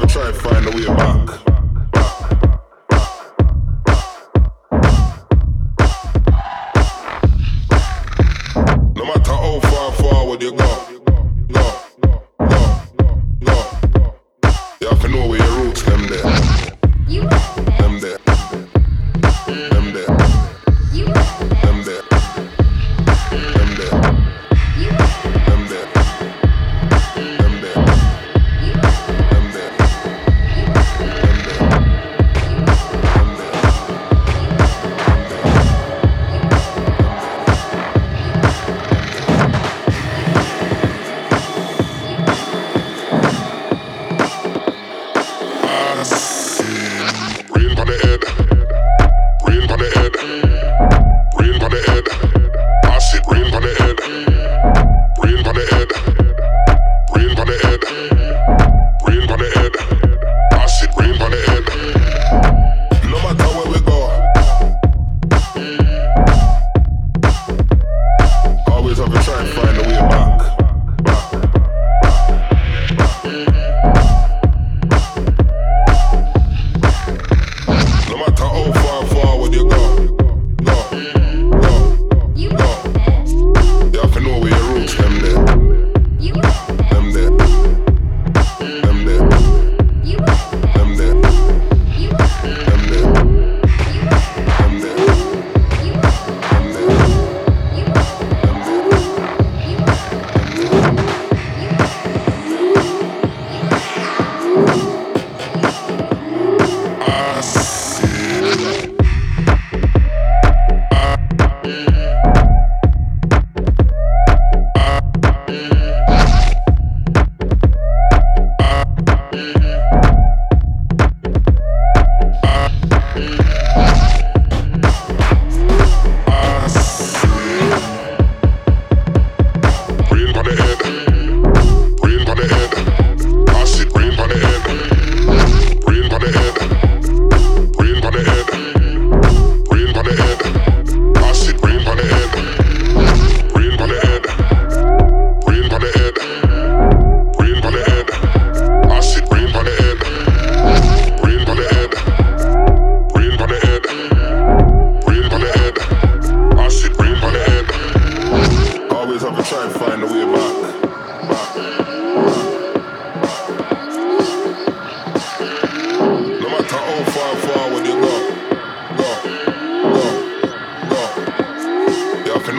mother try and find a way back. No matter how far forward you go. own far, far with you go.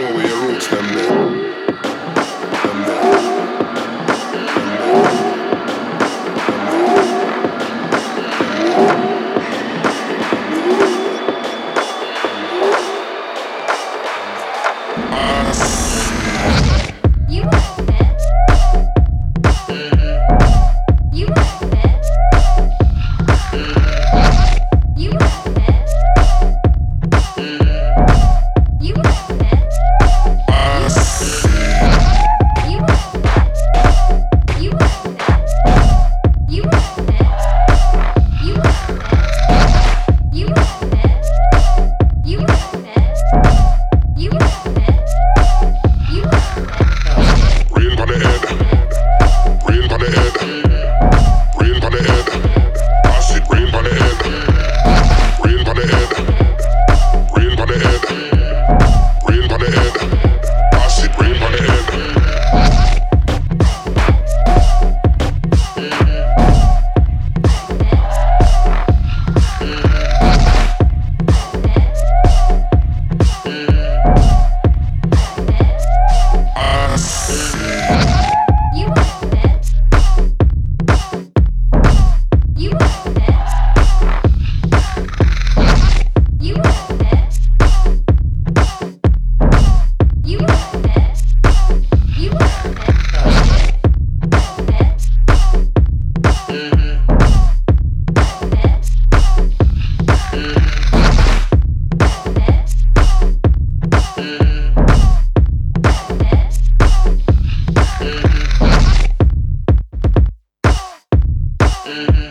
know where your roots them there. Mm-hmm.